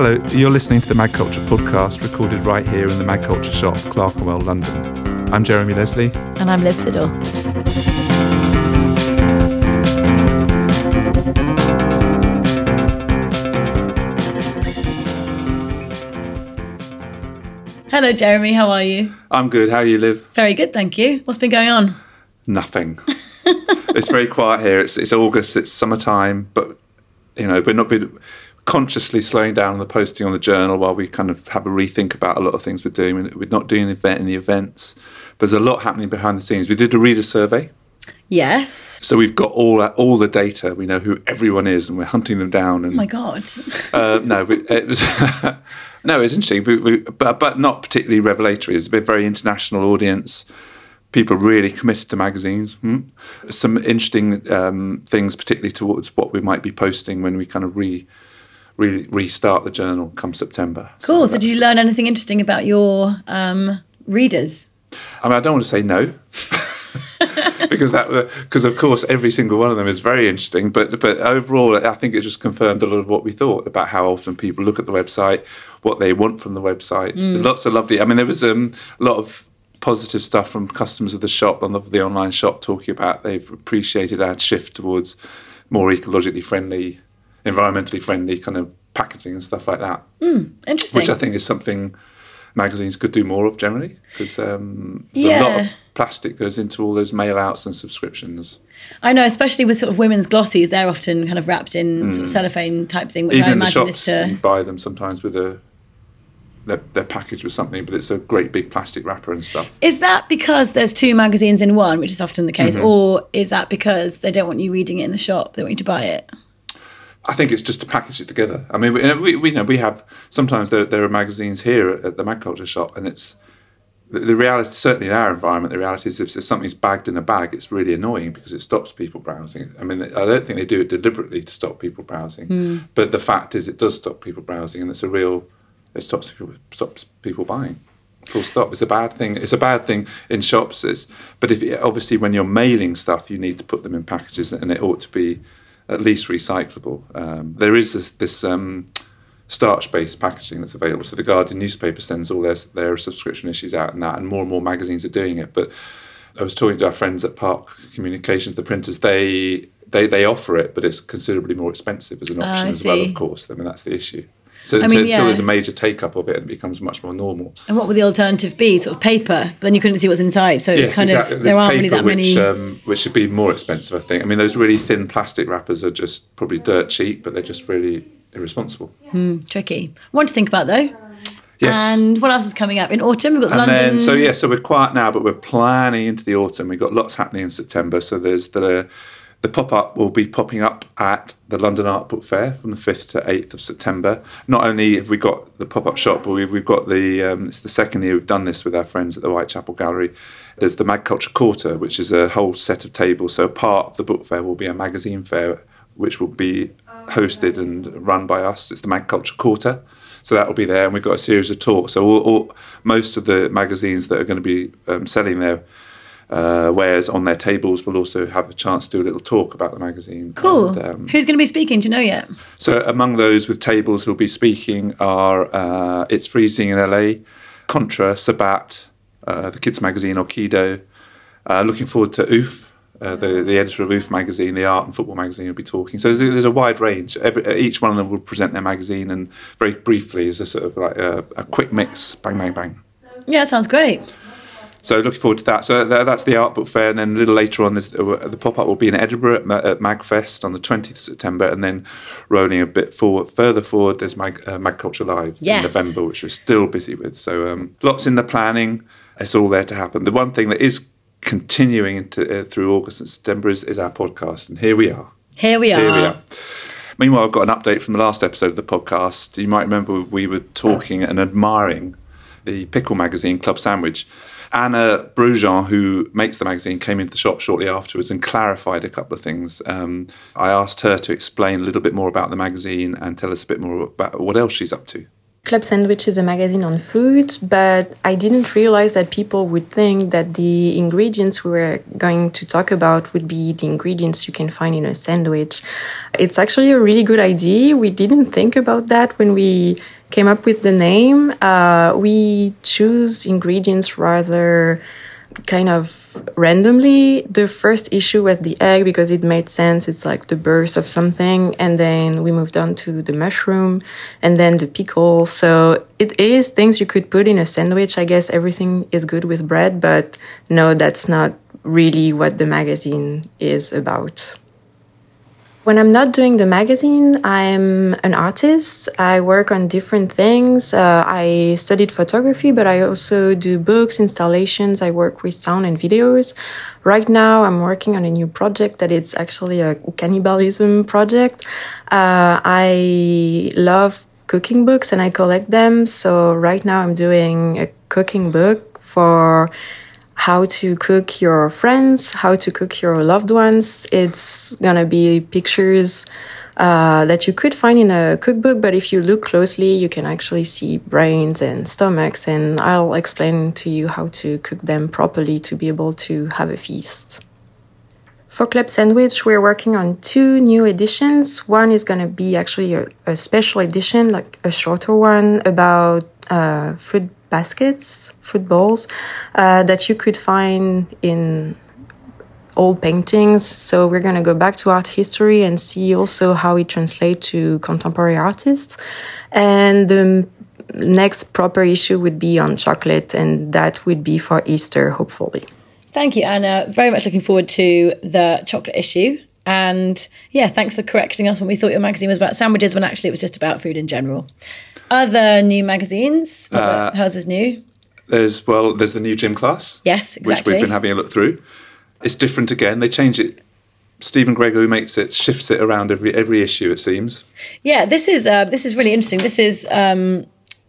Hello, you're listening to the Mag Culture podcast, recorded right here in the Mag Culture shop, Clerkenwell, London. I'm Jeremy Leslie. And I'm Liv Siddall. Hello, Jeremy. How are you? I'm good. How are you, Liv? Very good, thank you. What's been going on? Nothing. it's very quiet here. It's it's August. It's summertime, but you know we're not been consciously slowing down on the posting on the journal while we kind of have a rethink about a lot of things we're doing. We're not doing event any events. There's a lot happening behind the scenes. We did a reader survey. Yes. So we've got all that, all the data. We know who everyone is, and we're hunting them down. And Oh my God. uh, no, it was no, it's interesting, we, we, but but not particularly revelatory. It's a very international audience. People really committed to magazines. Hmm. Some interesting um, things, particularly towards what we might be posting when we kind of re, re restart the journal come September. Cool. So, did you learn anything interesting about your um, readers? I mean, I don't want to say no. because that because of course every single one of them is very interesting but but overall I think it just confirmed a lot of what we thought about how often people look at the website what they want from the website lots of lovely I mean there was um, a lot of positive stuff from customers of the shop on the, the online shop talking about they've appreciated our shift towards more ecologically friendly environmentally friendly kind of packaging and stuff like that Interesting. which I think is something magazines could do more of generally because um, there's a lot of plastic goes into all those mail outs and subscriptions. I know, especially with sort of women's glossies, they're often kind of wrapped in sort of cellophane type thing, which Hmm. Even I in the imagine shops, is you buy them sometimes with a they're, they're packaged with something, but it's a great big plastic wrapper and stuff. Is that because there's two magazines in one, which is often the Mm-hmm. case, or is that because they don't want you reading it in the shop? They want you to buy it. I think it's just to package it together. I mean, we, we, we know we have sometimes there, there are magazines here at the Mag Culture shop, and it's the, the reality. Certainly in our environment, the reality is if something's bagged in a bag, it's really annoying because it stops people browsing. I mean, I don't think they do it deliberately to stop people browsing, hmm. but the fact is, it does stop people browsing, and it's a real it stops people stops people buying. Full stop. It's a bad thing. It's a bad thing in shops. It's, but if obviously when you're mailing stuff, you need to put them in packages, and it ought to be at least recyclable. Um, there is this, this um, starch-based packaging that's available. So the Guardian newspaper sends all their their subscription issues out and that, and more and more magazines are doing it. But I was talking to our friends at Park Communications, the printers. They they they offer it, but it's considerably more expensive as an Ah, option as well. Of course, I mean that's the issue. So I until, mean, until yeah. there's a major take up of it and it becomes much more normal. And what would the alternative be? Sort of paper, but then you couldn't see what's inside. So it's kind of There's there aren't really that many. Which, um, which should be more expensive, I think. I mean, those really thin plastic wrappers are just probably dirt cheap, but they're just really irresponsible. tricky. One to think about though. Yes. And what else is coming up in autumn? We've got And London. then, so yeah, so we're quiet now, but we're planning into the autumn. We've got lots happening in September. So there's the the pop up will be popping up at the London Art Book Fair from the fifth to eighth of September. Not only have we got the pop up shop, but we've, we've got the um, it's the second year we've done this with our friends at the Whitechapel Gallery. There's the Mag Culture Quarter, which is a whole set of tables. So part of the book fair will be a magazine fair, which will be hosted and run by us. It's the Mag Culture Quarter. So that will be there, and we've got a series of talks. So all, all, most of the magazines that are going to be um, selling their uh, wares on their tables we'll also have a chance to do a little talk about the magazine. cool. And, um, Who's going to be speaking? Do you know yet? so among those with tables who'll be speaking are uh, It's Freezing in LA, Contra, Sabat, uh, the kids magazine Okido. Uh, looking forward to OOF, uh, the, the editor of OOF magazine, the art and football magazine will be talking. So there's a, there's a wide range. Every, each one of them will present their magazine and very briefly as a sort of like a, a quick mix, bang, bang, bang. Yeah, sounds great. So looking forward to that. So that, that's the art book fair, and then a little later on, there's, uh, the pop up will be in Edinburgh at, at Magfest on the 20th of September, and then rolling a bit forward, further forward, there's Mag, uh, Mag Culture Live Yes. in November, which we're still busy with. So um, lots in the planning. It's all there to happen. The one thing that is continuing into, uh, through August and September is, is our podcast, and here we are. Here we are. Here we are. Meanwhile, I've got an update from the last episode of the podcast. You might remember we were talking and admiring the pickle magazine Club Sandwich. Anna Broujean, who makes the magazine, came into the shop shortly afterwards and clarified a couple of things. Um, I asked her to explain a little bit more about the magazine and tell us a bit more about what else she's up to. Club Sandwich is a magazine on food, but I didn't realize that people would think that the ingredients we were going to talk about would be the ingredients you can find in a sandwich. It's actually a really good idea. We didn't think about that when we came up with the name. Uh, we choose ingredients rather kind of randomly. The first issue was the egg because it made sense. It's like the birth of something. And then we moved on to the mushroom and then the pickle. So it is things you could put in a sandwich. I guess everything is good with bread, but no, that's not really what the magazine is about. When I'm not doing the magazine, I'm an artist. I work on different things. Uh, I studied photography, but I also do books, installations. I work with sound and videos. Right now, I'm working on a new project that is actually a cannibalism project. Uh, I love cooking books and I collect them. So right now, I'm doing a cooking book for how to cook your friends, how to cook your loved ones. It's gonna be pictures uh, that you could find in a cookbook, but if you look closely, you can actually see brains and stomachs, and I'll explain to you how to cook them properly to be able to have a feast. For Club Sandwich, we're working on two new editions. One is going to be actually a, a, special edition, like a shorter one about uh, food baskets, footballs, uh, that you could find in old paintings. So we're going to go back to art history and see also how it translates to contemporary artists. And the next proper issue would be on chocolate, and that would be for Easter, hopefully. Thank you, Anna. Very much looking forward to the chocolate issue. And yeah, thanks for correcting us when we thought your magazine was about sandwiches when actually it was just about food in general. Other new magazines, uh, hers was new. There's well, there's the new gym class. Yes, exactly. Which we've been having a look through. It's different again. They change it. Steven Gregor who makes it shifts it around every every issue. It seems. Yeah, this is uh, this is really interesting. This is um,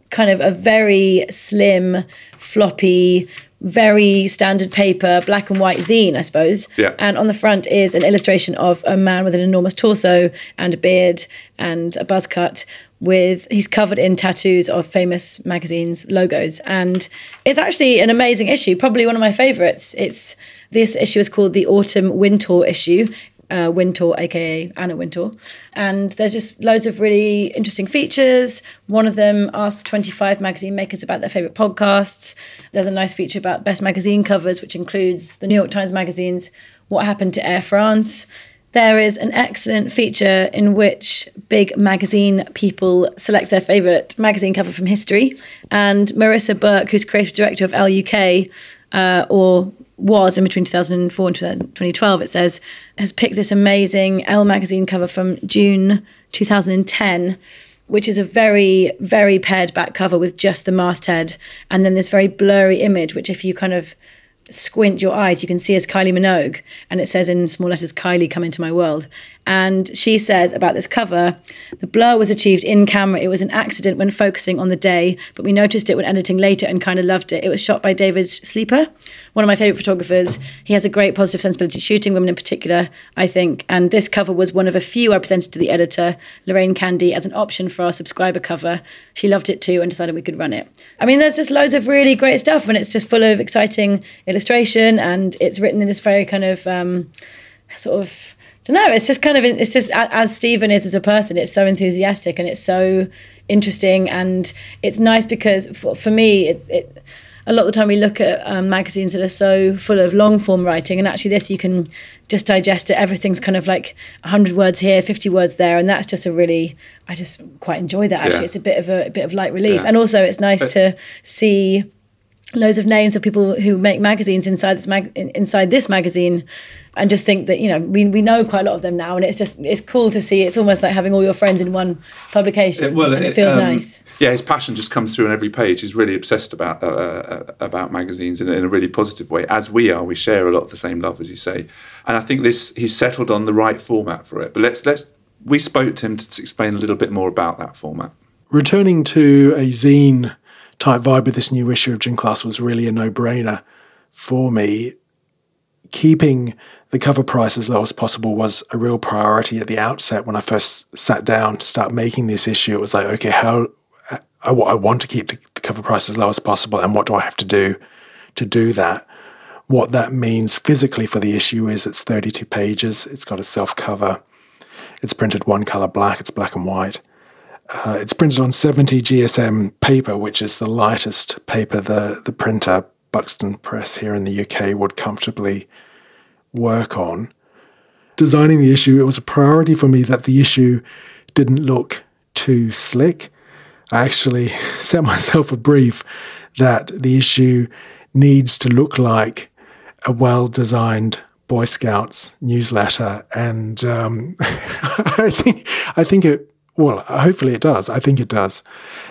kind of a very slim, floppy, very standard paper, black and white zine, I suppose. Yeah. And on the front is an illustration of a man with an enormous torso and a beard and a buzz cut with he's covered in tattoos of famous magazines logos and it's actually an amazing issue probably one of my favorites it's this issue is called the autumn winter issue uh, Wintour, aka Anna Wintour. And there's just loads of really interesting features. One of them asks 25 magazine makers about their favorite podcasts. There's a nice feature about best magazine covers, which includes the New York Times magazine's What Happened to Air France there is an excellent feature in which big magazine people select their favourite magazine cover from history. And Marissa Bourke, who's creative director of Elle UK, uh, or was in between 2004 and 2012, it says, has picked this amazing Elle magazine cover from June 2010 which is a very, very pared back cover with just the masthead, and then this very blurry image, which if you kind of squint your eyes, you can see as Kylie Minogue, and it says in small letters, Kylie, come into my world. And she says about this cover, the blur was achieved in camera. It was an accident when focusing on the day, but we noticed it when editing later and kind of loved it. It was shot by David Slijper, one of my favorite photographers. He has a great positive sensibility shooting women in particular, I think. And this cover was one of a few I presented to the editor, Lorraine Candy, as an option for our subscriber cover. She loved it too and decided we could run it. I mean, there's just loads of really great stuff, and it's just full of exciting illustration, and it's written in this very kind of um, sort of don't know. It's just kind of it's just as Steven is as a person. It's so enthusiastic and it's so interesting and it's nice because for, for me it's it. A lot of the time we look at um, magazines that are so full of long form writing, and actually this you can just digest it. Everything's kind of like 100 words here, 50 words there, and that's just a really I just quite enjoy that. Actually, yeah. it's a bit of a, a, bit of light relief, yeah. and also it's nice but, to see loads of names of people who make magazines inside this mag- inside this magazine and just think that you know we, we know quite a lot of them now and it's just it's cool to see. It's almost like having all your friends in one publication. It, well, and it, it feels um, nice. yeah his passion just comes through on every page. He's really obsessed about uh, uh, about magazines in, in, a really positive way as we are. We share a lot of the same love as you say. And I think this he's settled on the right format for it. But let's let's we spoke to him to explain a little bit more about that format. Returning to a zine type vibe with this new issue of Gym Class was really a no brainer for me. Keeping the cover price as low as possible was a real priority at the outset when I first sat down to start making this issue. It was like, okay, how I, I want to keep the, the cover price as low as possible, and what do I have to do to do that? What that means physically for the issue is it's 32 pages, it's got a self cover, it's printed one color black, it's black and white. Uh, it's printed on 70 GSM paper, which is the lightest paper the, the printer, Buxton Press here in the UK, would comfortably work on. Designing the issue, it was a priority for me that the issue didn't look too slick. I actually set myself a brief that the issue needs to look like a well designed Boy Scouts newsletter, and um, I think I think it. Well, hopefully it does. I think it does.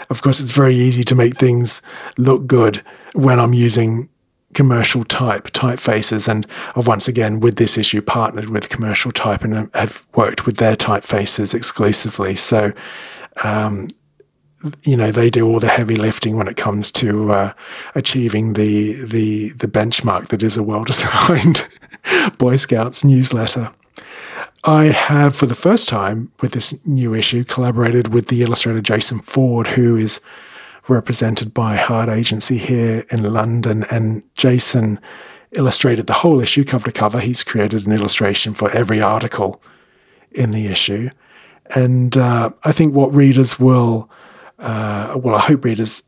Of course, it's very easy to make things look good when I'm using commercial type typefaces, and I've once again with this issue partnered with commercial type and have worked with their typefaces exclusively. So um, you know they do all the heavy lifting when it comes to uh, achieving the the the benchmark that is a well designed Boy Scouts newsletter. I have, for the first time with this new issue, collaborated with the illustrator Jason Ford, who is represented by Heart Agency here in London. And Jason illustrated the whole issue cover to cover. He's created an illustration for every article in the issue. And uh, I think what readers will uh, well, I hope readers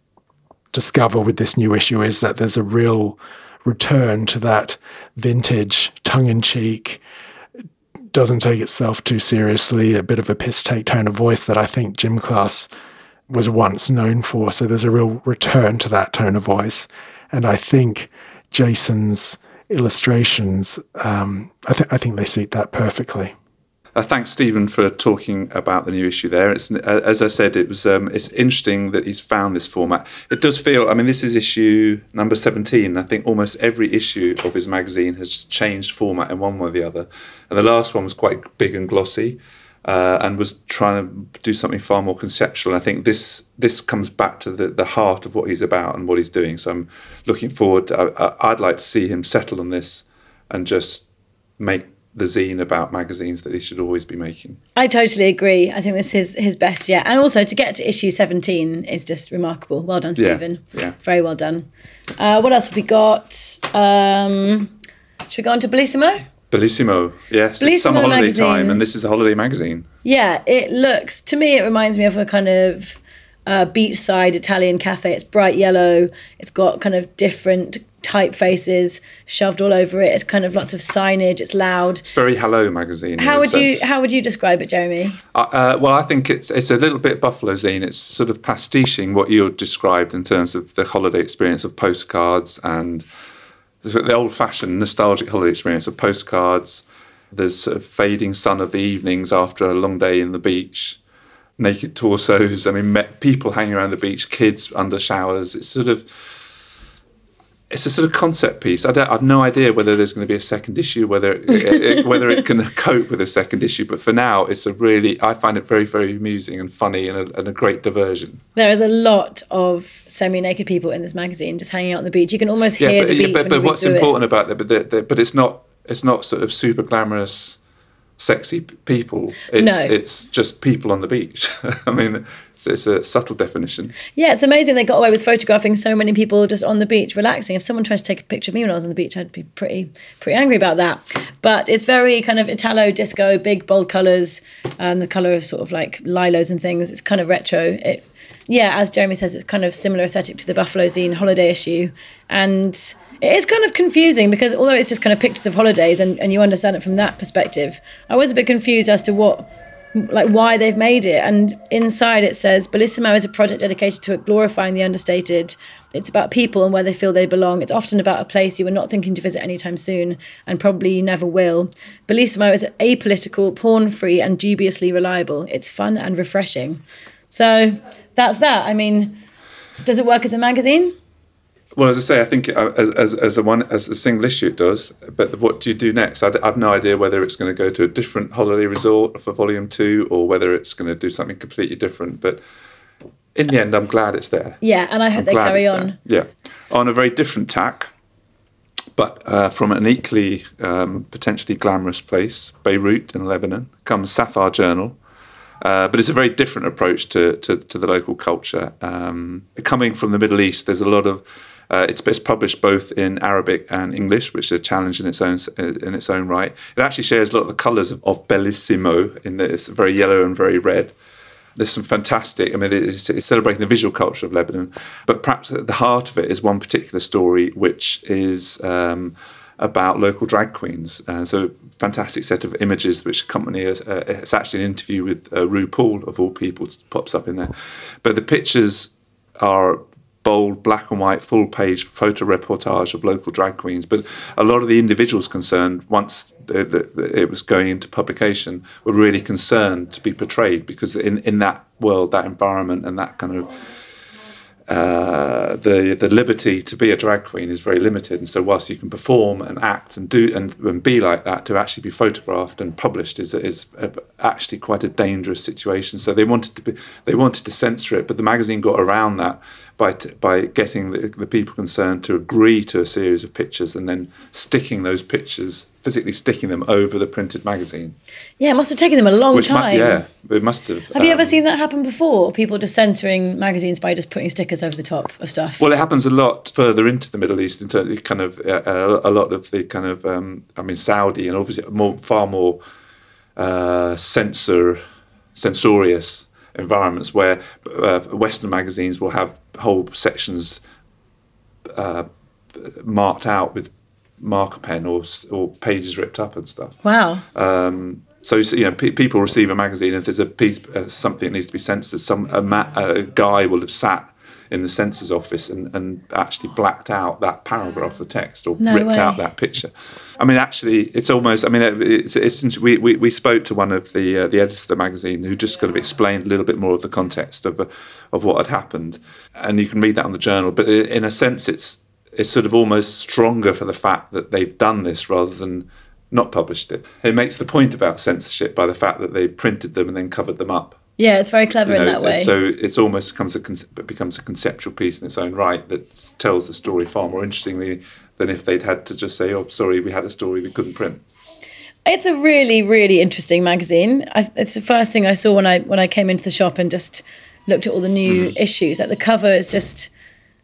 discover with this new issue is that there's a real return to that vintage, tongue in cheek, doesn't take itself too seriously, a bit of a piss take tone of voice that I think Gym Class was once known for. So there's a real return to that tone of voice. And I think Jason's illustrations, um, I, th- I think they suit that perfectly. Uh, thanks, Steven, for talking about the new issue. There, it's uh, as I said, it was um, it's interesting that he's found this format. It does feel. I mean, this is issue number seventeen. I think almost every issue of his magazine has changed format in one way or the other. And the last one was quite big and glossy, uh, and was trying to do something far more conceptual. And I think this this comes back to the, the heart of what he's about and what he's doing. So I'm looking forward. To, I, I'd like to see him settle on this and just make the zine about magazines that he should always be making. I totally agree. I think this is his best yet. And also to get to issue 17 is just remarkable. Well done, Steven. Yeah. yeah. Very well done. Uh, what else have we got? Um, should we go on to Bellissimo? Bellissimo, yes. Bellissimo it's summer holiday magazine. time, and this is a holiday magazine. Yeah, it looks, to me, it reminds me of a kind of uh, beachside Italian cafe. It's bright yellow. It's got kind of different typefaces shoved all over it. It's kind of lots of signage. It's loud. It's very Hello magazine. How would you How would you describe it, Jeremy? Uh, uh, well, I think it's it's a little bit Buffalo zine. It's sort of pastiching what you described in terms of the holiday experience of postcards and the old fashioned nostalgic holiday experience of postcards. There's sort of fading sun of the evenings after a long day in the beach. Naked torsos. I mean, people hanging around the beach, kids under showers. It's sort of it's a sort of concept piece. I, have no idea whether there's going to be a second issue, whether it, it, whether it can cope with a second issue. But for now, it's a really I find it very very amusing and funny and a, and a great diversion. There is a lot of semi-naked people in this magazine just hanging out on the beach. You can almost hear yeah, but, the beach. Yeah, but, but what's important it. about that? But the, the, but it's not it's not sort of super glamorous sexy people. It's no. it's just people on the beach. I mean, it's, a subtle definition. Yeah, it's amazing they got away with photographing so many people just on the beach relaxing. If someone tried to take a picture of me when I was on the beach, I'd be pretty pretty angry about that. But it's very kind of Italo disco, big bold colours, um, the colour of sort of like lilos and things. It's kind of retro. It, yeah, as Jeremy says, it's kind of similar aesthetic to the Buffalo Zine holiday issue, and it is kind of confusing because although it's just kind of pictures of holidays and, and you understand it from that perspective, I was a bit confused as to what like why they've made it. And inside it says Bellissimo is a project dedicated to glorifying the understated. It's about people and where they feel they belong. It's often about a place you are not thinking to visit anytime soon and probably you never will. Bellissimo is apolitical, porn free, and dubiously reliable. It's fun and refreshing. So that's that. I mean, does it work as a magazine? Well, as I say, I think uh, as, as, as a one as a single issue it does. But what do you do next? I, have no idea whether it's going to go to a different holiday resort for volume two, or whether it's going to do something completely different. But in the end, I'm glad it's there. Yeah, and I hope I'm they carry on. There. Yeah, on a very different tack, but uh, from an equally um, potentially glamorous place, Beirut in Lebanon, comes Safar Journal, Uh, but it's a very different approach to, to, to the local culture. Um, coming from the Middle East, there's a lot of uh, it's, it's published both in Arabic and English, which is a challenge in its own in its own right. It actually shares a lot of the colours of, of Bellissimo in that it's very yellow and very red. There's some fantastic. I mean, it's, it's, celebrating the visual culture of Lebanon, but perhaps at the heart of it is one particular story, which is. Um, about local drag queens. Uh, so, fantastic set of images which accompany us. Uh, it's actually an interview with uh, RuPaul, of all people, pops up in there. But the pictures are bold black and white full page photo reportage of local drag queens but a lot of the individuals concerned once the, the, it was going into publication were really concerned to be portrayed because in, in that world that environment and that kind of uh, the the liberty to be a drag queen is very limited, and so whilst you can perform and act and do and, and be like that, to actually be photographed and published is is actually quite a dangerous situation. So they wanted to be they wanted to censor it, but the magazine got around that by t- by getting the, the people concerned to agree to a series of pictures and then sticking those pictures physically sticking them over the printed magazine. Yeah, it must have taken them a long Which time. Mu- yeah, it must have. Have um, you ever um, seen that happen before? People just censoring magazines by just putting stickers over the top of stuff. Well, it happens a lot further into the Middle East. Into kind of uh, uh, a lot of the kind of um, I mean Saudi and obviously more far more uh, censor censorious environments where uh, Western magazines will have whole sections uh, marked out with marker pen or or pages ripped up and stuff. Wow. Um, so you know, pe- people receive a magazine. If there's a piece, uh, something that needs to be censored, some a, ma- a, guy will have sat in the censor's office and, and actually blacked out that paragraph of text or no ripped way. out that picture. I mean, actually, it's almost. I mean, it's, it's we, we, we spoke to one of the uh, the editors of the magazine who just kind of explained a little bit more of the context of uh, of what had happened, and you can read that on the journal. But in a sense, it's it's sort of almost stronger for the fact that they've done this rather than not published it. It makes the point about censorship by the fact that they've printed them and then covered them up. Yeah, it's very clever you know, in that way. So it's almost becomes a becomes a conceptual piece in its own right that tells the story far more interestingly than if they'd had to just say, "Oh, sorry, we had a story we couldn't print." It's a really, really interesting magazine. I, it's the first thing I saw when I when I came into the shop and just looked at all the new mm. issues. Like the cover is just.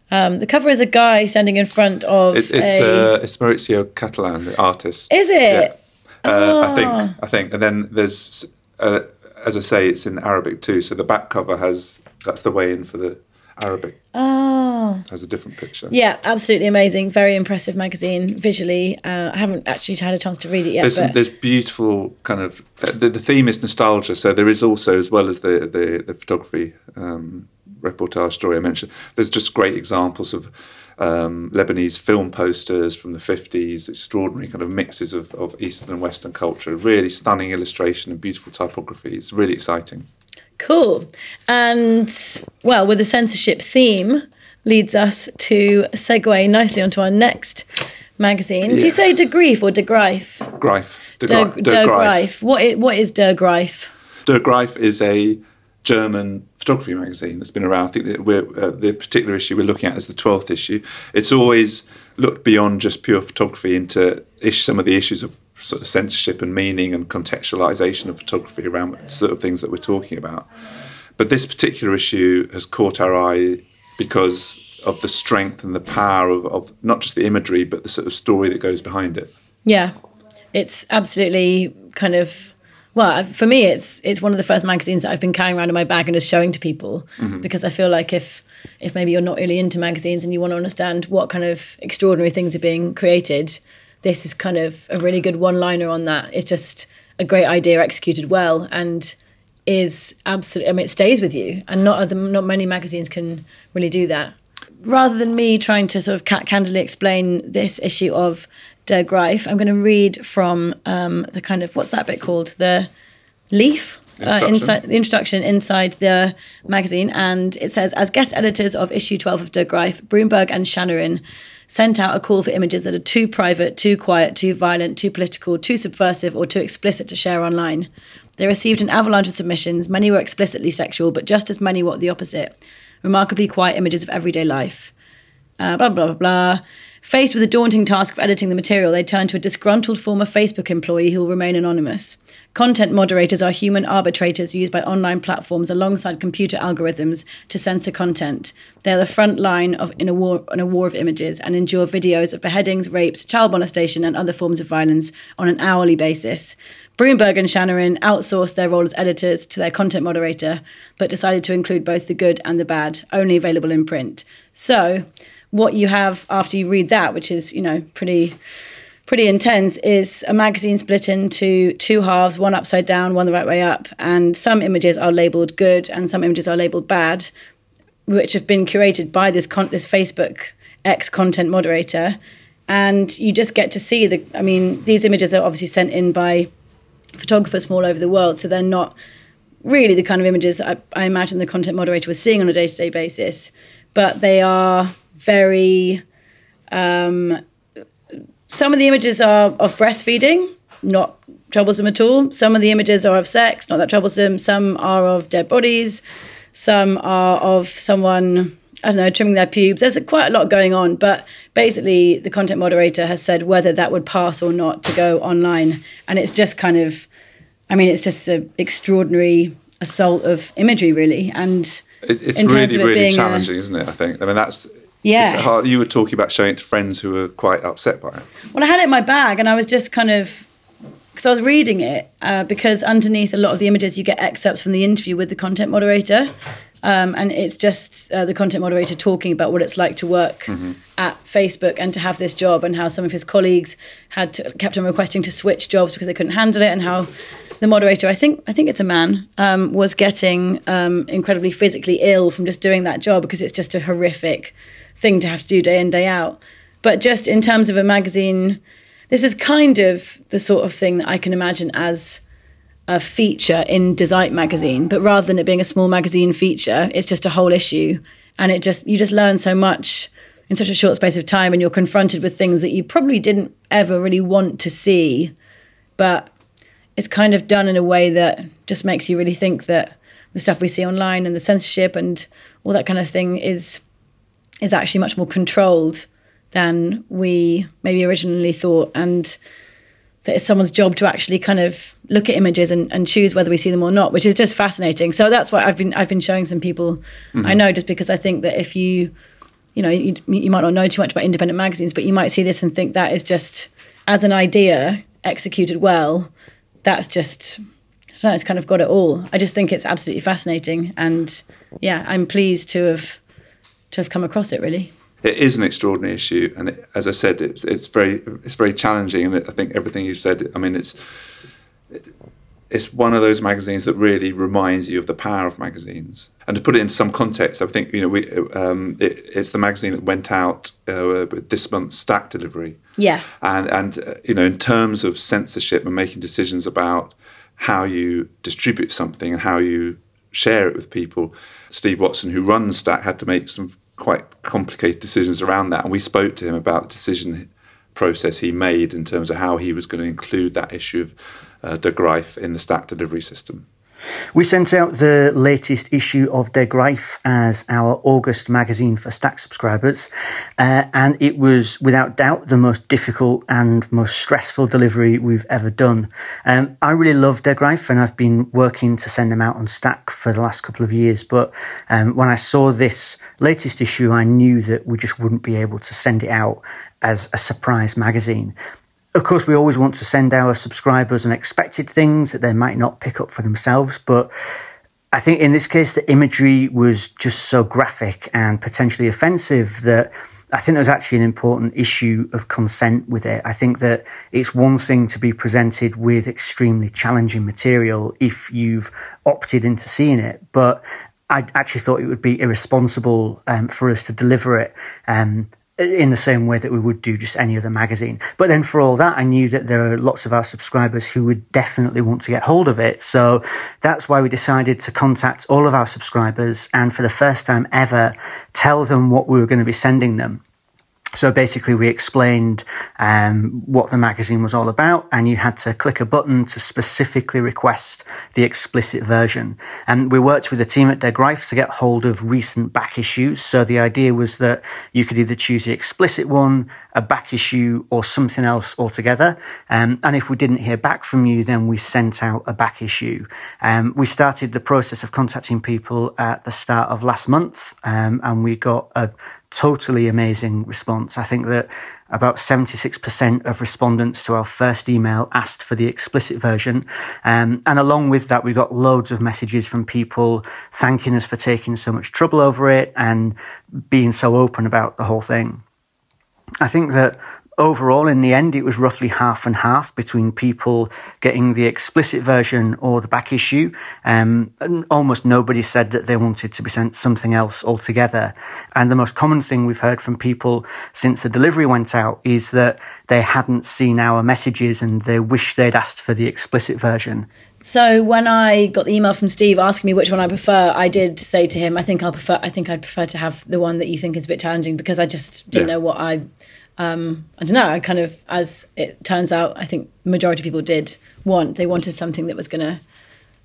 Um, the cover is a guy standing in front of. It, it's a, uh, it's Maurizio Cattelan, the artist. Is it? Yeah. Uh, I think. Ah. I think, and then there's uh, as I say, it's in Arabic too. So the back cover has that's the way in for the Arabic. Oh. Has a different picture. Yeah, absolutely amazing. Very impressive magazine visually. Uh, I haven't actually had a chance to read it yet. There's, some, there's beautiful kind of uh, the, the theme is nostalgia. So there is also as well as the the, the photography um, reportage story I mentioned. There's just great examples of um, Lebanese film posters from the 50s, extraordinary kind of mixes of, of Eastern and Western culture, really stunning illustration and beautiful typography. It's really exciting. Cool. And well, with the censorship theme, leads us to segue nicely onto our next magazine. Yeah. Do you say De Grief or De Greif? Greif. De, De, De, De Greif. What is, what is De Greif? De Greif is a German photography magazine that's been around. I think uh, the particular issue we're looking at is the 12th issue. It's always looked beyond just pure photography into ish, some of the issues of sort of censorship and meaning and contextualization of photography around sort of things that we're talking about. But this particular issue has caught our eye because of the strength and the power of, of not just the imagery, but the sort of story that goes behind it. Yeah, it's absolutely kind of well, for me, it's it's one of the first magazines that I've been carrying around in my bag and just showing to people mm-hmm. because I feel like if if maybe you're not really into magazines and you want to understand what kind of extraordinary things are being created, this is kind of a really good one-liner on that. It's just a great idea executed well and is absolutely. I mean, it stays with you, and not other, not many magazines can really do that. Rather than me trying to sort of candidly explain this issue of Der Greif. I'm going to read from um, the kind of what's that bit called? The leaf. Uh, inside the introduction inside the magazine, and it says, as guest editors of issue 12 of Der Greif, Broomberg and Chanarin sent out a call for images that are too private, too quiet, too violent, too political, too subversive, or too explicit to share online. They received an avalanche of submissions. Many were explicitly sexual, but just as many were the opposite remarkably quiet images of everyday life. Uh, blah, blah, blah, blah. Faced with the daunting task of editing the material, they turn to a disgruntled former Facebook employee who will remain anonymous. Content moderators are human arbitrators used by online platforms alongside computer algorithms to censor content. They are the front line of in a war in a war of images and endure videos of beheadings, rapes, child molestation, and other forms of violence on an hourly basis. Broomberg and Chanarin outsourced their role as editors to their content moderator, but decided to include both the good and the bad, only available in print. So, what you have after you read that, which is, you know, pretty pretty intense, is a magazine split into two halves, one upside down, one the right way up, and some images are labeled good and some images are labeled bad, which have been curated by this con- this Facebook ex content moderator. And you just get to see the. I mean, these images are obviously sent in by photographers from all over the world. So they're not really the kind of images that I, I imagine the content moderator was seeing on a day to day basis, but they are very. Um, some of the images are of breastfeeding, not troublesome at all. Some of the images are of sex, not that troublesome. Some are of dead bodies. Some are of someone I don't know, trimming their pubes. There's quite a lot going on, but basically, the content moderator has said whether that would pass or not to go online, and it's just kind of, I mean, it's just an extraordinary assault of imagery, really, and it's really, it really being a- challenging, isn't it? I think. I mean, that's Yeah. hard. You were talking about showing it to friends who were quite upset by it. Well, I had it in my bag, and I was just kind of because I was reading it uh, because underneath a lot of the images you get excerpts from the interview with the content moderator, um, and it's just uh, the content moderator talking about what it's like to work at Facebook and to have this job, and how some of his colleagues had to, kept on requesting to switch jobs because they couldn't handle it, and how the moderator, I think, I think it's a man, um, was getting um, incredibly physically ill from just doing that job because it's just a horrific thing to have to do day in day out. But just in terms of a magazine, this is kind of the sort of thing that I can imagine as a feature in Desight magazine, but rather than it being a small magazine feature, it's just a whole issue, and it just you just learn so much in such a short space of time, and you're confronted with things that you probably didn't ever really want to see, but it's kind of done in a way that just makes you really think that the stuff we see online and the censorship and all that kind of thing is is actually much more controlled than we maybe originally thought and that it's someone's job to actually kind of look at images and, and choose whether we see them or not, which is just fascinating. So that's why I've been I've been showing some people I mm-hmm. know just because I think that if you you know you, you might not know too much about independent magazines, but you might see this and think that is just as an idea executed well, that's just I don't know, it's kind of got it all. I just think it's absolutely fascinating, and yeah, I'm pleased to have to have come across it really. It is an extraordinary issue, and it, as I said, it's it's very it's very challenging. And I think everything you've said. I mean, it's it's one of those magazines that really reminds you of the power of magazines. And to put it in some context, I think you know we um, it, it's the magazine that went out uh, with this month's stack delivery. Yeah. and and uh, you know in terms of censorship and making decisions about how you distribute something and how you share it with people steve watson who runs stack had to make some quite complicated decisions around that and we spoke to him about the decision process he made in terms of how he was going to include that issue of uh, de Greif in the stack delivery system We sent out the latest issue of De Greif as our August magazine for Stack subscribers, uh, and it was without doubt the most difficult and most stressful delivery we've ever done. Um, I really love De Greif, and I've been working to send them out on Stack for the last couple of years. But um, when I saw this latest issue, I knew that we just wouldn't be able to send it out as a surprise magazine. Of course, we always want to send our subscribers unexpected things that they might not pick up for themselves, but I think in this case, the imagery was just so graphic and potentially offensive that I think there's actually an important issue of consent with it. I think that it's one thing to be presented with extremely challenging material if you've opted into seeing it, but I actually thought it would be irresponsible um, for us to deliver it um, in the same way that we would do just any other magazine. But then for all that, I knew that there are lots of our subscribers who would definitely want to get hold of it. So that's why we decided to contact all of our subscribers and for the first time ever, tell them what we were going to be sending them. So basically, we explained um, what the magazine was all about, and you had to click a button to specifically request the explicit version. And we worked with the team at De Greif to get hold of recent back issues. So the idea was that you could either choose the explicit one, a back issue, or something else altogether. Um, and if we didn't hear back from you, then we sent out a back issue. Um, we started the process of contacting people at the start of last month, um, and we got a totally amazing response. I think that about 76% of respondents to our first email asked for the explicit version. Um, and along with that, we got loads of messages from people thanking us for taking so much trouble over it and being so open about the whole thing. I think that overall, in the end, it was roughly half and half between people getting the explicit version or the back issue. Um, and almost nobody said that they wanted to be sent something else altogether. And the most common thing we've heard from people since the delivery went out is that they hadn't seen our messages and they wish they'd asked for the explicit version. So when I got the email from Steve asking me which one I prefer, I did say to him, I think I'll prefer I think I'd prefer to have the one that you think is a bit challenging because I just didn't Yeah. know what I um, I don't know. I kind of, as it turns out, I think majority of people did want. They wanted something that was going to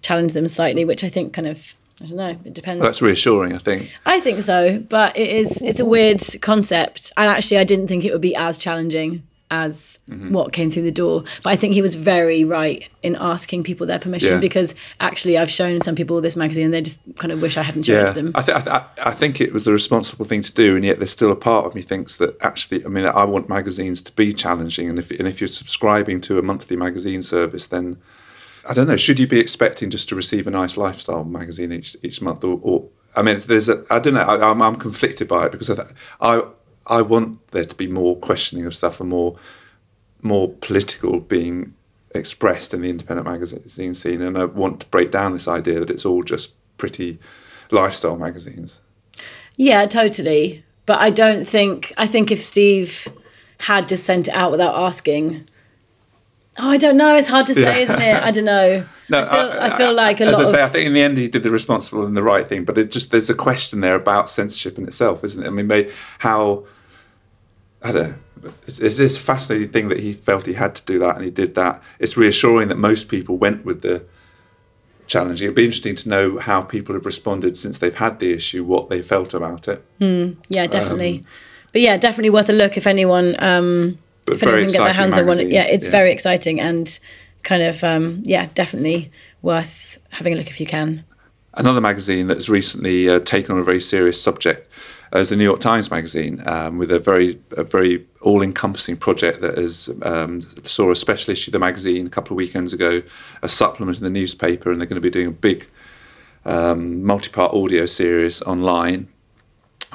challenge them slightly, which I think kind of, I don't know. It depends. That's reassuring, I think. I think so, but it is. It's a weird concept, and actually, I didn't think it would be as challenging as Mm-hmm. what came through the door. But I think he was very right in asking people their permission Yeah. because actually, I've shown some people this magazine, and they just kind of wish I hadn't shown Yeah, them. I, th- I, th- I think it was the responsible thing to do, and yet there's still a part of me thinks that actually, I mean, I want magazines to be challenging, and if and if you're subscribing to a monthly magazine service, then I don't know, should you be expecting just to receive a nice lifestyle magazine each each month, or, or I mean, there's a I don't know, I, I'm I'm conflicted by it because I th- I I want there to be more questioning of stuff and more more political being expressed in the independent magazine scene, and I want to break down this idea that it's all just pretty lifestyle magazines. Yeah, totally. But I don't think. I think if Steve had just sent it out without asking. Oh, I don't know. It's hard to say, Yeah. isn't it? I don't know. No, I feel, I, feel like a as I say, of I think in the end he did the responsible and the right thing, but it just there's a question there about censorship in itself, isn't it? I mean, may, how I don't know. It's, it's this fascinating thing that he felt he had to do that and he did that. It's reassuring that most people went with the challenge. It'd be interesting to know how people have responded since they've had the issue, what they felt about it. yeah, definitely. Um, but yeah, definitely worth a look if anyone um, if anyone can get their hands on one. Yeah, it's yeah. very exciting and kind of um, yeah, definitely worth having a look if you can. Another magazine that's recently uh, taken on a very serious subject is the New York Times magazine, um, with a very a very all-encompassing project that has um, saw a special issue of the magazine a couple of weekends ago, a supplement in the newspaper, and they're going to be doing a big um, multi-part audio series online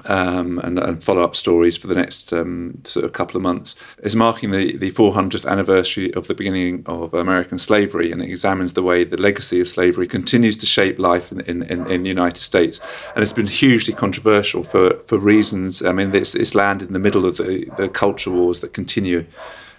um, and, and follow-up stories for the next um, sort of couple of months. is marking the, the 400th anniversary of the beginning of American slavery, and it examines the way the legacy of slavery continues to shape life in, in, in, in the United States. And it's been hugely controversial for, for reasons. I mean, it's, it's landed in the middle of the, the culture wars that continue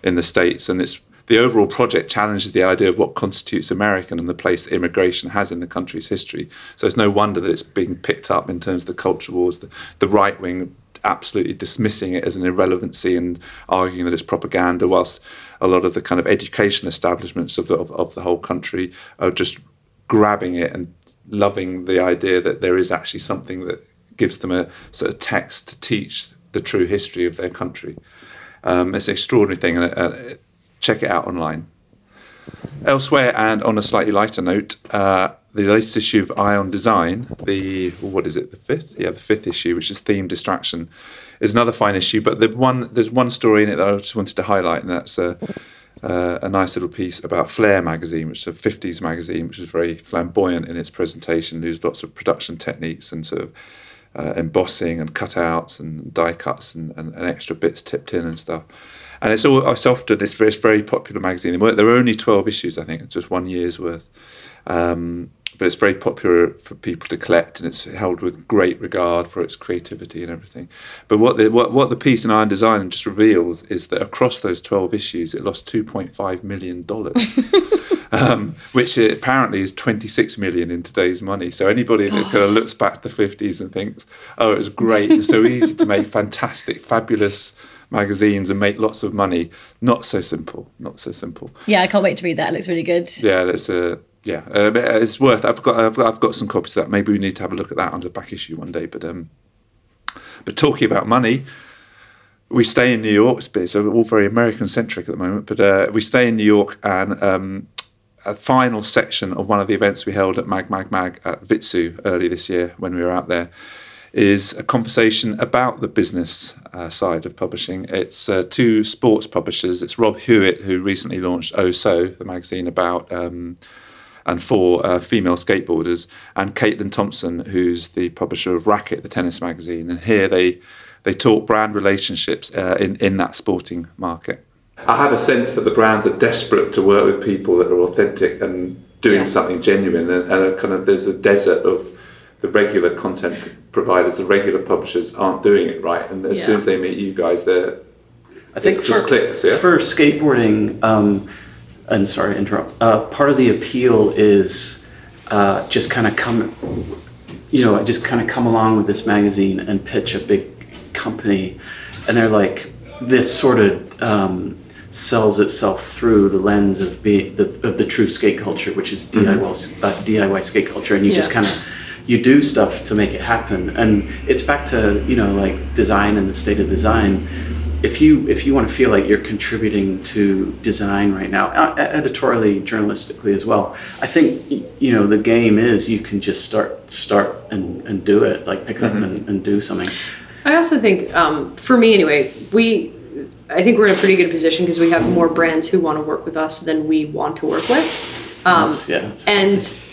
in the States, and it's the overall project challenges the idea of what constitutes American and the place that immigration has in the country's history. So it's no wonder that it's being picked up in terms of the culture wars, the, the right wing absolutely dismissing it as an irrelevancy and arguing that it's propaganda, whilst a lot of the kind of education establishments of the, of, of the whole country are just grabbing it and loving the idea that there is actually something that gives them a sort of text to teach the true history of their country. Um, it's an extraordinary thing, and uh, check it out online. Elsewhere, and on a slightly lighter note, uh, the latest issue of Eye on Design, the what is it, the fifth? Yeah, the fifth issue, which is theme distraction, is another fine issue. But the one there's one story in it that I just wanted to highlight, and that's a uh, a nice little piece about Flair magazine, which is a 50s magazine, which is very flamboyant in its presentation, used lots of production techniques and sort of uh, embossing and cutouts and die cuts and, and, and extra bits tipped in and stuff. And it's all it's often it's very, it's very popular magazine. There are only twelve issues, I think. It's just one year's worth, um, but it's very popular for people to collect, and it's held with great regard for its creativity and everything. But what the what, what the piece in Eye on Design just reveals is that across those twelve issues, it lost two point five million dollars. um, which apparently is 26 million in today's money. So anybody that kind of looks back to the 50s and thinks, oh, it was great, it's so easy to make fantastic, fabulous magazines and make lots of money. Not so simple. Not so simple. Yeah, I can't wait to read that. It looks really good. Yeah, that's a yeah. Uh, it's worth. I've got I've got I've got some copies of that. Maybe we need to have a look at that on the back issue one day. But um, but talking about money, we stay in New York. It's all very American centric at the moment. But uh, we stay in New York and. Um, a final section of one of the events we held at Mag Mag Mag at Vitsoe early this year when we were out there is a conversation about the business uh, side of publishing. It's uh, two sports publishers. It's Rob Hewitt, who recently launched Oh So, the magazine about um, and for uh, female skateboarders, and Caitlin Thompson, who's the publisher of Racquet, the tennis magazine. And here they they talk brand relationships uh, in in that sporting market. I have a sense that the brands are desperate to work with people that are authentic and doing yeah. something genuine, and, and kind of there's a desert of the regular content providers, the regular publishers aren't doing it right, and as yeah. soon as they meet you guys, they're I think just for, clicks. Yeah. For skateboarding, um, and sorry to interrupt. Uh, part of the appeal is uh, just kind of come, you know, just kind of come along with this magazine and pitch a big company, and they're like this sort of. Um, sells itself through the lens of being the, of the true skate culture, which is DIY, mm-hmm. uh, DIY skate culture, and you yeah. just kind of you do stuff to make it happen. And it's back to you know like design and the state of design. If you if you want to feel like you're contributing to design right now, uh, editorially, journalistically as well, I think you know the game is you can just start start and, and do it, like pick mm-hmm. up and, and do something. I also think, um, for me anyway, we I think we're in a pretty good position because we have more brands who want to work with us than we want to work with. Um, that's, yeah, that's and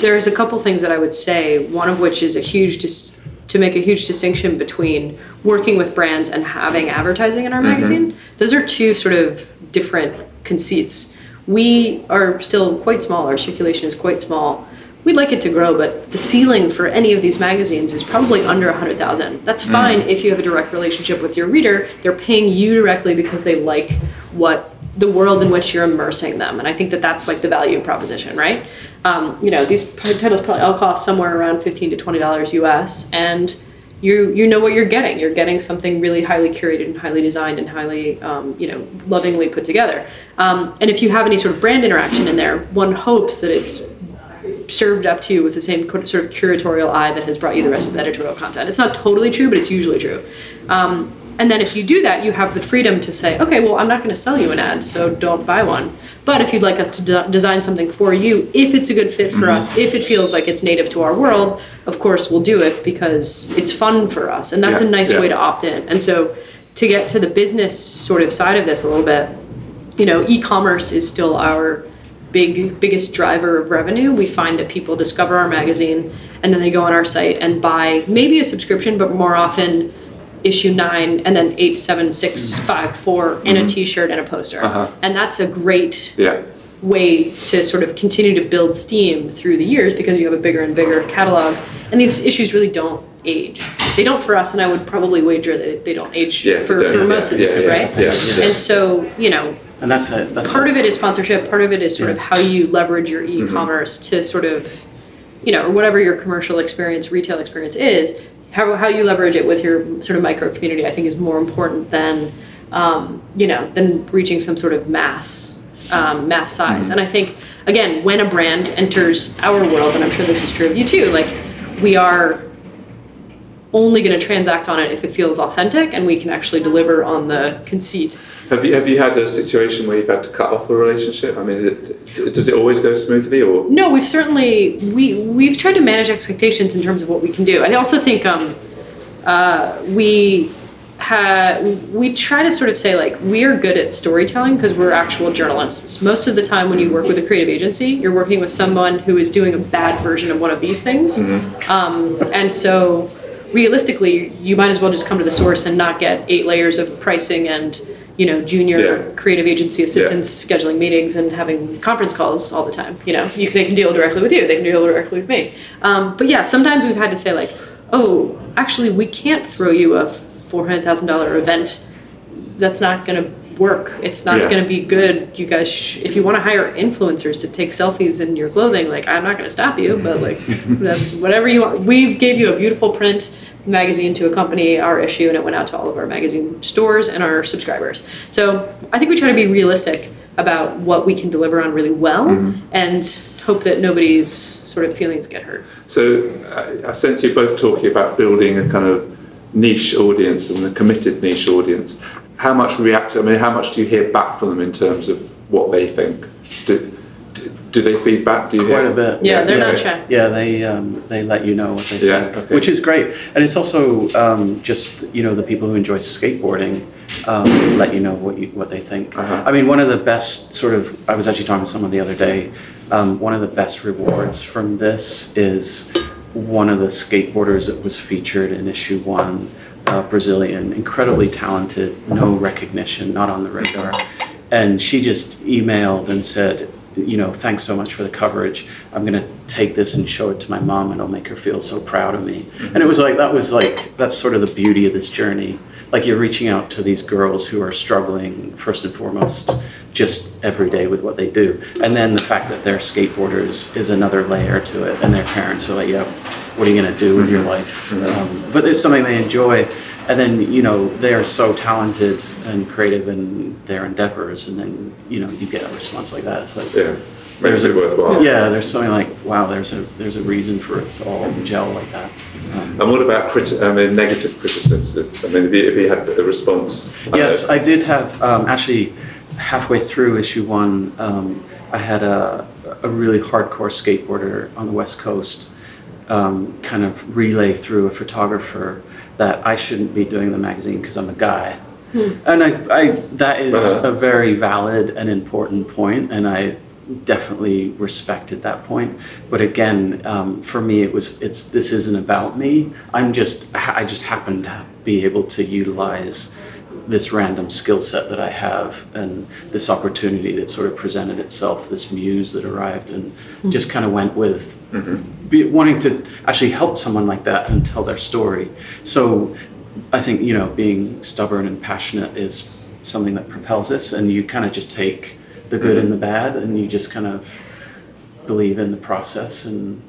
there's a couple things that I would say. One of which is a huge dis- to make a huge distinction between working with brands and having advertising in our mm-hmm. magazine. Those are two sort of different conceits. We are still quite small. Our circulation is quite small we'd like it to grow, but the ceiling for any of these magazines is probably under 100,000. That's mm. fine mm. if you have a direct relationship with your reader. They're paying you directly because they like what the world in which you're immersing them. And I think that that's like the value proposition, right? Um, you know, these titles probably all cost somewhere around 15 to $20 US and you you know what you're getting. You're getting something really highly curated and highly designed and highly um, you know lovingly put together. Um, and if you have any sort of brand interaction in there, one hopes that it's served up to you with the same sort of curatorial eye that has brought you the rest of the editorial content. It's not totally true, but it's usually true. Um, and then if you do that, you have the freedom to say, okay, well, I'm not going to sell you an ad, so don't buy one. But if you'd like us to de- design something for you, if it's a good fit for mm-hmm. us, if it feels like it's native to our world, of course we'll do it because it's fun for us. And that's yeah, a nice yeah. way to opt in. And so to get to the business sort of side of this a little bit, you know, e commerce is still our big biggest driver of revenue we find that people discover our magazine and then they go on our site and buy maybe a subscription but more often issue nine and then eight seven six five four and mm-hmm. a t-shirt and a poster uh-huh. and that's a great yeah. way to sort of continue to build steam through the years because you have a bigger and bigger catalog and these issues really don't age they don't for us and i would probably wager that they don't age yeah, for, don't, for most yeah, of this right yeah, and so you know and that's a, that's part a, of it is sponsorship part of it is sort yeah. of how you leverage your mm-hmm. e-commerce mm-hmm. to sort of you know whatever your commercial experience retail experience is how, how you leverage it with your sort of micro community i think is more important than um, you know than reaching some sort of mass um, mass size mm-hmm. and i think again when a brand enters our world and i'm sure this is true of you too like we are only going to transact on it if it feels authentic and we can actually deliver on the conceit have you have you had a situation where you've had to cut off a relationship? I mean, it, does it always go smoothly, or no? We've certainly we we've tried to manage expectations in terms of what we can do. I also think um, uh, we ha- we try to sort of say like we are good at storytelling because we're actual journalists. Most of the time, when you work with a creative agency, you're working with someone who is doing a bad version of one of these things, mm-hmm. um, and so realistically, you might as well just come to the source and not get eight layers of pricing and you know, junior yeah. creative agency assistants yeah. scheduling meetings and having conference calls all the time. You know, you can, they can deal directly with you, they can deal directly with me. Um, but yeah, sometimes we've had to say like, oh, actually, we can't throw you a four hundred thousand dollar event. That's not going to work. It's not yeah. going to be good. You guys, sh- if you want to hire influencers to take selfies in your clothing, like I'm not going to stop you, but like that's whatever you want. We gave you a beautiful print magazine to accompany our issue, and it went out to all of our magazine stores and our subscribers. So I think we try to be realistic about what we can deliver on really well, mm-hmm. and hope that nobody's sort of feelings get hurt. So I, I sense you're both talking about building a kind of niche audience and a committed niche audience. How much react? I mean, how much do you hear back from them in terms of what they think? Do, do, do they feedback? Do you Quite hear? a bit. Yeah, they're yeah. not shy. Yeah, they um, they let you know what they Yeah, think, okay. which is great. And it's also um, just you know the people who enjoy skateboarding um, let you know what you what they think. Uh-huh. I mean, one of the best sort of I was actually talking to someone the other day. Um, one of the best rewards from this is one of the skateboarders that was featured in issue one, uh, Brazilian, incredibly talented, no recognition, not on the radar, and she just emailed and said you know, thanks so much for the coverage. I'm gonna take this and show it to my mom, and it'll make her feel so proud of me. And it was like that was like that's sort of the beauty of this journey. Like you're reaching out to these girls who are struggling first and foremost, just every day with what they do, and then the fact that they're skateboarders is another layer to it, and their parents are like, yeah, what are you gonna do with your life? Um, but it's something they enjoy. And then you know they are so talented and creative in their endeavors, and then you know you get a response like that. It's like Yeah, makes it worthwhile. yeah, there's something like wow, there's a there's a reason for it to all gel like that. Um, And what about criti- I mean, negative criticism? I mean, if you, you had a response. I yes, know- I did have um, actually halfway through issue one, um, I had a a really hardcore skateboarder on the west coast um, kind of relay through a photographer that I shouldn't be doing the magazine because I'm a guy. And I, I that is Uh-huh. a very valid and important point, and I definitely respected that point. But again, um, for me, it was it's this isn't about me. I'm just I just happen to be able to utilize this random skill set that I have and this opportunity that sort of presented itself, this muse that arrived, and mm-hmm. just kind of went with mm-hmm. be, wanting to actually help someone like that and tell their story. So I think you know being stubborn and passionate is something that propels us, and you kind of just take the good mm-hmm. and the bad, and you just kind of believe in the process and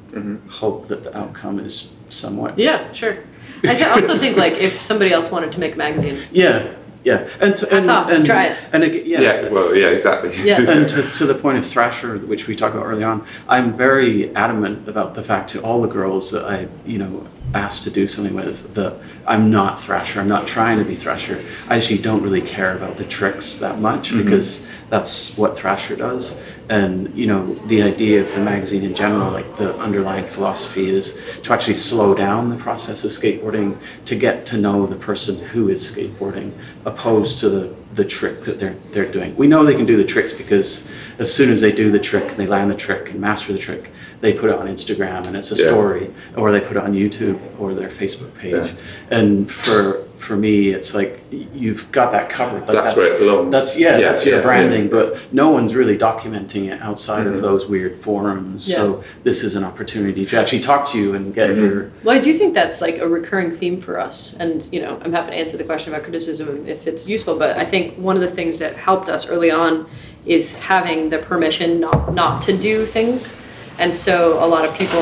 hope that the outcome is somewhat Yeah, sure. I th- also think like if somebody else wanted to make a magazine, yeah yeah and and, off, and try it. and ag- yeah, Yeah, well, yeah, exactly. Yeah. and to, to the point of Thrasher, which we talked about early on, I'm very adamant about the fact to all the girls that I, you know, asked to do something with that I'm not Thrasher. I'm not trying to be Thrasher. I actually don't really care about the tricks that much mm-hmm. because that's what Thrasher does. And you know, the idea of the magazine in general, like the underlying philosophy, is to actually slow down the process of skateboarding to get to know the person who is skateboarding, opposed to the the trick that they're they're doing. We know they can do the tricks because as soon as they do the trick and they land the trick and master the trick, they put it on Instagram and it's a Yeah. story, or they put it on YouTube or their Facebook page. And for for me, it's like you've got that covered. Like That's where it belongs. That's yeah, Yeah, that's your yeah, branding. But no one's really documenting it outside Mm-hmm. of those weird forums. Yeah. So this is an opportunity to actually talk to you and get Mm-hmm. your Well, I do think that's like a recurring theme for us. And, you know, I'm happy to answer the question about criticism if it's useful. But I think one of the things that helped us early on is having the permission not, not to do things. And so a lot of people,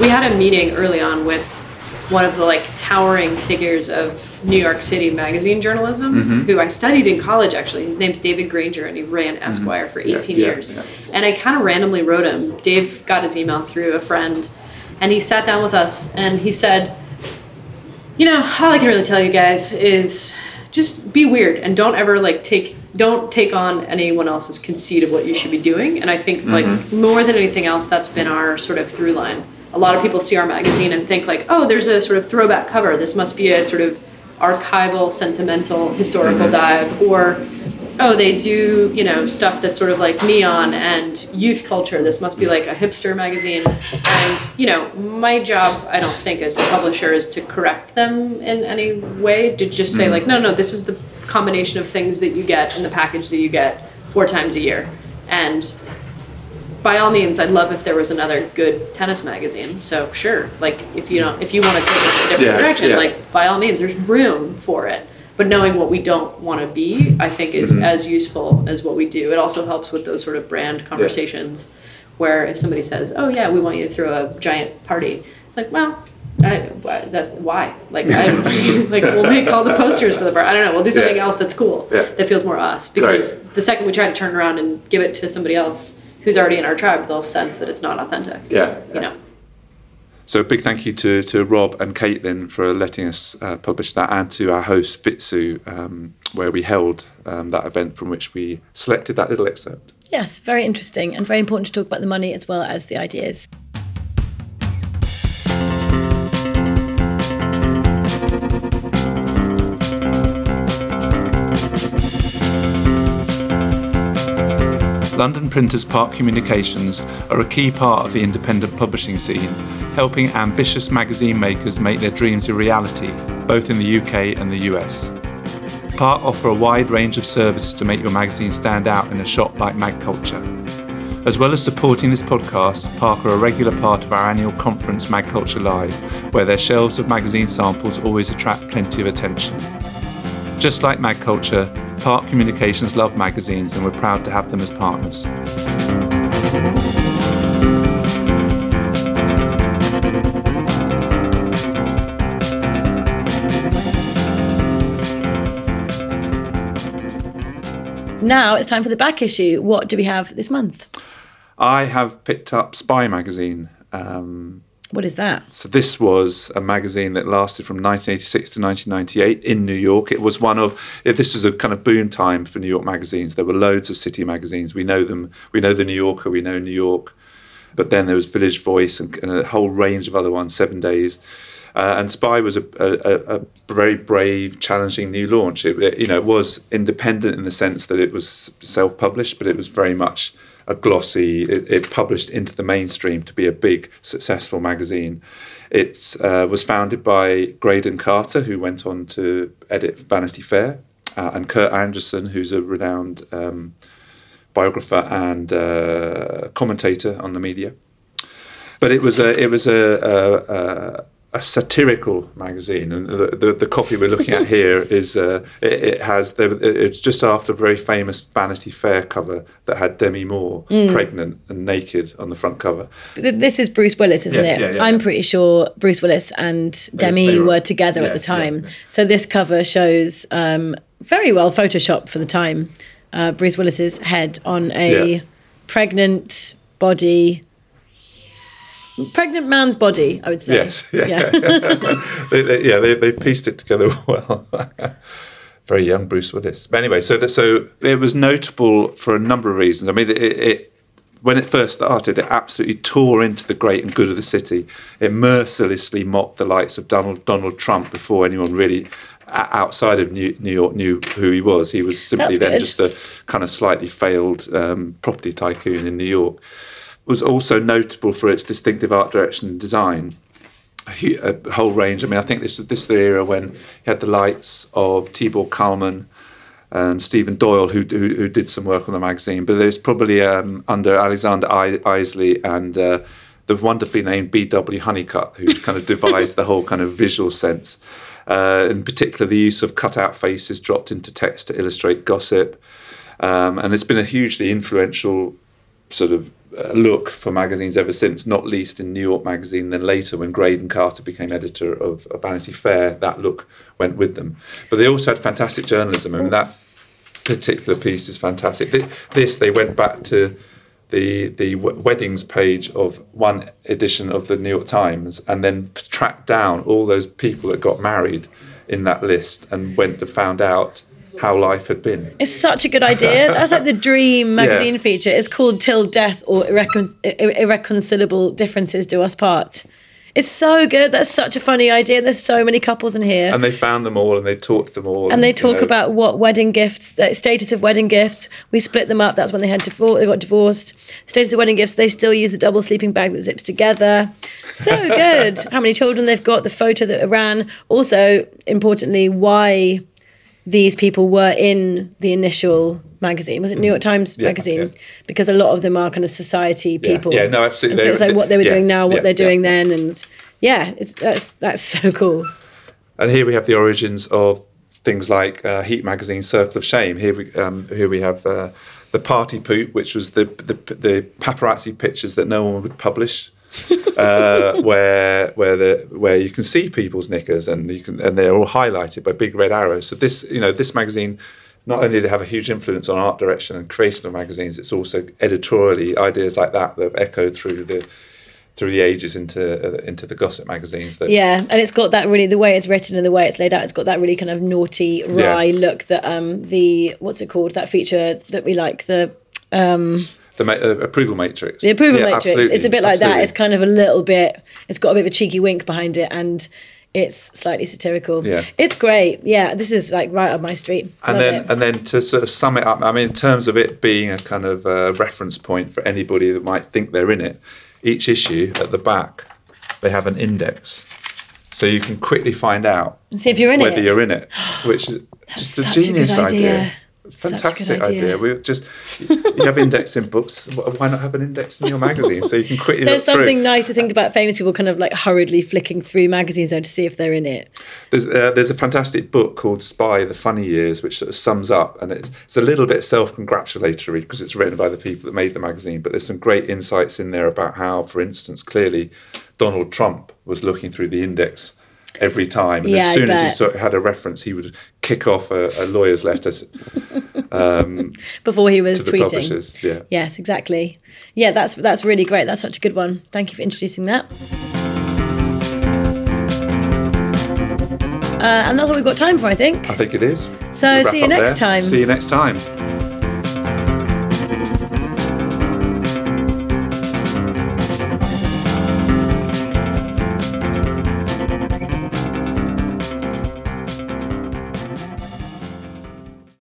we had a meeting early on with one of the like towering figures of New York City magazine journalism, mm-hmm. who I studied in college actually. His name's David Granger, and he ran mm-hmm. Esquire for 18 yeah, years. yeah. And I kind of randomly wrote him. Dave got his email through a friend, and he sat down with us and he said, You know, all I can really tell you guys is just be weird and don't ever like take don't take on anyone else's conceit of what you should be doing. And I think like mm-hmm. more than anything else, that's been our sort of through line. A lot of people see our magazine and think like, oh, there's a sort of throwback cover. This must be a sort of archival, sentimental, historical mm-hmm. dive, or oh, they do, you know, stuff that's sort of like neon and youth culture. This must be like a hipster magazine. And, you know, my job, I don't think, as the publisher is to correct them in any way, to just say, like, no, no, this is the combination of things that you get in the package that you get four times a year. And by all means, I'd love if there was another good tennis magazine. So sure, like if you don't, if you want to take it in a different Yeah, direction, yeah. like by all means, there's room for it. But knowing what we don't want to be, I think is Mm-hmm. as useful as what we do. It also helps with those sort of brand conversations, where if somebody says, "Oh yeah, we want you to throw a giant party," it's like, well, I, why- that, why? Like, I, like we'll make all the posters for the bar. I don't know. We'll do something Yeah. else that's cool. Yeah. That feels more us. Because the second we try to turn around and give it to somebody else who's already in our tribe, they'll sense that it's not authentic. Yeah, You know. So a big thank you to, to Rob and Caitlin for letting us uh, publish that, and to our host Fitsu, um, where we held um, that event from which we selected that little excerpt. Yes, very interesting and very important to talk about the money as well as the ideas. London Printers Park Communications are a key part of the independent publishing scene, helping ambitious magazine makers make their dreams a reality, both in the UK and the US. Park offer a wide range of services to make your magazine stand out in a shop like magCulture. As well as supporting this podcast, Park are a regular part of our annual conference magCulture Live, where their shelves of magazine samples always attract plenty of attention. Just like magCulture, Park Communications love magazines and we're proud to have them as partners. Now it's time for the back issue. What do we have this month? I have picked up Spy magazine. Um, What is that? so this was a magazine that lasted from 1986 to 1998 in New York. It was one of this was a kind of boom time for New York magazines. There were loads of city magazines. We know them. We know the New Yorker. We know New York. But then there was Village Voice and, and a whole range of other ones. Seven Days. Uh, and Spy was a, a, a- very brave, challenging new launch. It, it- you know, it was independent in the sense that it was self-published, but it was very much a glossy. It, it published into the mainstream to be a big, successful magazine. It uh, was founded by Graydon Carter, who went on to edit Vanity Fair, uh, and Kurt Andersen, who's a renowned um, biographer and uh, commentator on the media but it was a it was a a, a, a satirical magazine, and the, the, the copy we're looking at here is uh, it, it has it's just after a very famous Vanity Fair cover that had Demi Moore pregnant and naked on the front cover. This is Bruce Willis, isn't Yes, it? yeah, yeah, I'm yeah. pretty sure Bruce Willis and Demi they were- were, together at the time. So this cover shows um, very well photoshopped for the time. Uh, Bruce Willis's head on a pregnant body, pregnant man's body, I would say. Yes, yeah, they, they, yeah, they, they pieced it together well. Very young Bruce Willis. But anyway, so that, so it was notable for a number of reasons. I mean, it, it when it first started, it absolutely tore into the great and good of the city. It mercilessly mocked the likes of Donald Donald Trump before anyone really outside of New, New York knew who he was. He was simply That's then good. just a kind of slightly failed um, property tycoon in New York. Was also notable for its distinctive art direction and design a a whole range. I mean, I think this this is the era when he had the likes of Tibor Kalman and Stephen Doyle, who, who who did some work on the magazine. But there's probably um, under Alexander I- Isley and uh, the wonderfully named B.W. Honeycutt, who kind of devised the whole kind of visual sense. Uh, in particular, the use of cutout faces dropped into text to illustrate gossip. Um, and it's been a hugely influential sort of look for magazines ever since, not least in New York Magazine. Then later, when Graydon Carter became editor of, of Vanity Fair, that look went with them. But they also had fantastic journalism. I mean, that particular piece is fantastic. Thi- This, they went back to the the weddings page of one edition of the New York Times, and then tracked down all those people that got married in that list, and went and found out how life had been. It's such a good idea. That's like the dream magazine Yeah. feature. It's called Till Death or Irrecon- Ir- Irreconcilable Differences Do Us Part. It's so good. That's such a funny idea. There's so many couples in here. And they found them all, and they talked them all, and they you talk know, about what wedding gifts, the status of wedding gifts. We split them up. That's when they had divor- they got divorced. Status of wedding gifts. They still use a double sleeping bag that zips together. So good. How many children they've got. The photo that ran. Also, importantly, why these people were in the initial magazine. Was it New York Times Mm. Yeah, magazine? yeah. Because a lot of them are kind of society people. yeah, no, absolutely. So it's like what they were yeah, doing now, what yeah, they're doing yeah. then, and yeah, it's that's that's so cool. And here we have the origins of things like uh, Heat Magazine, Circle of Shame. Here we um, here we have uh, the party poop, which was the, the the paparazzi pictures that no one would publish uh, where where the where you can see people's knickers and you can and they're all highlighted by big red arrows. So this you know this magazine not only did it have a huge influence on art direction and creation of magazines, it's also editorially ideas like that that have echoed through the through the ages into uh, into the gossip magazines. That Yeah, and it's got that really the way it's written and the way it's laid out. It's got that really kind of naughty, wry Yeah. look. That um the what's it called? That feature that we like the the ma- uh, approval matrix. the approval Yeah, matrix. absolutely, It's a bit like that. It's kind of a little bit. It's got a bit of a cheeky wink behind it, and it's slightly satirical. Yeah. it's great. Yeah, this is like right up my street. and Love then it. and then to sort of sum it up, I mean, in terms of it being a kind of uh, reference point for anybody that might think they're in it, each issue at the back they have an index, so you can quickly find out see if you're in whether it. you're in it, which is just a such a genius idea. idea. Such a good Fantastic idea. idea. We just you have index in books. Why not have an index in your magazine so you can quickly There's look through? something nice to think about famous people kind of like hurriedly flicking through magazines though to see if they're in it. There's, uh, there's a fantastic book called Spy: The Funny Years, which sort of sums up, and it's it's a little bit self-congratulatory because it's written by the people that made the magazine. But there's some great insights in there about how, for instance, clearly Donald Trump was looking through the index every time, and Yeah, as soon as he had a reference, he would kick off a, a lawyer's letter to, Before he was tweeting. publishers. Yeah. Yes, exactly. Yeah, that's that's really great. That's such a good one. Thank you for introducing that. Uh, and that's what we've got time for, I think. I think it is. So We'll see you next there. time. See you next time.